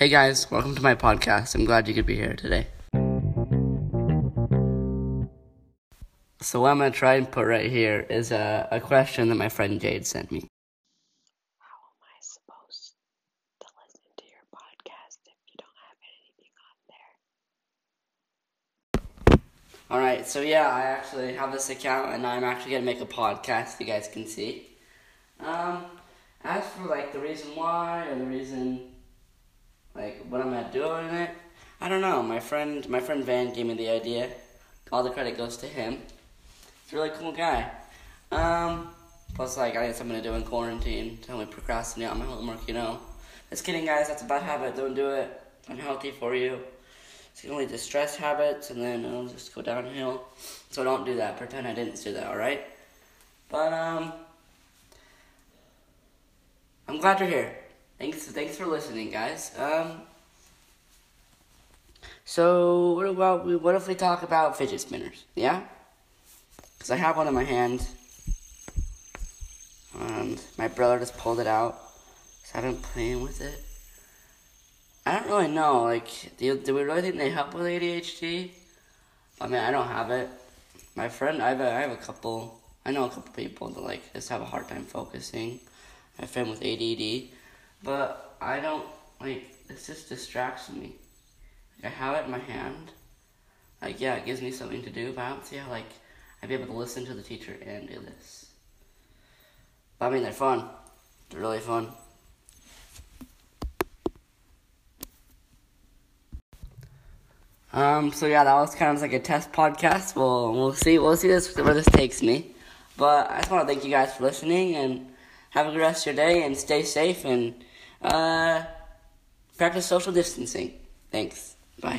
Hey guys, welcome to my podcast. I'm glad you could be here today. So, what I'm going to try and put right here is a, a question that my friend Jade sent me. How am I supposed to listen to your podcast if you don't have anything on there? Alright, so yeah, I actually have this account and I'm actually going to make a podcast you guys can see. Um, as for like the reason why or the reason what I'm gonna do it, I don't know. My friend my friend Van gave me the idea. All the credit goes to him. He's a really cool guy. Um, plus like I need something to do in quarantine to help me procrastinate on my homework, you know. Just kidding guys, that's a bad habit, don't do it. Unhealthy for you. It's gonna lead to stress habits and then it'll just go downhill. So don't do that. Pretend I didn't do that, alright? But um I'm glad you're here. Thanks, thanks for listening, guys. Um, so what about we? What if we talk about fidget spinners? Yeah, because I have one in my hand, and my brother just pulled it out. So I've been playing with it. I don't really know. Like, do, do we really think they help with ADHD? I mean, I don't have it. My friend, I have a, I have a couple. I know a couple people that like just have a hard time focusing my friend with ADD, but I don't like this just distracts me. I have it in my hand. Like yeah, it gives me something to do, but I don't see how like I'd be able to listen to the teacher and do this. But I mean they're fun. They're really fun. Um, so yeah, that was kind of like a test podcast. We'll we'll see we'll see this where this takes me. But I just want to thank you guys for listening and have a good rest of your day and stay safe and uh, practice social distancing. Thanks. Bye.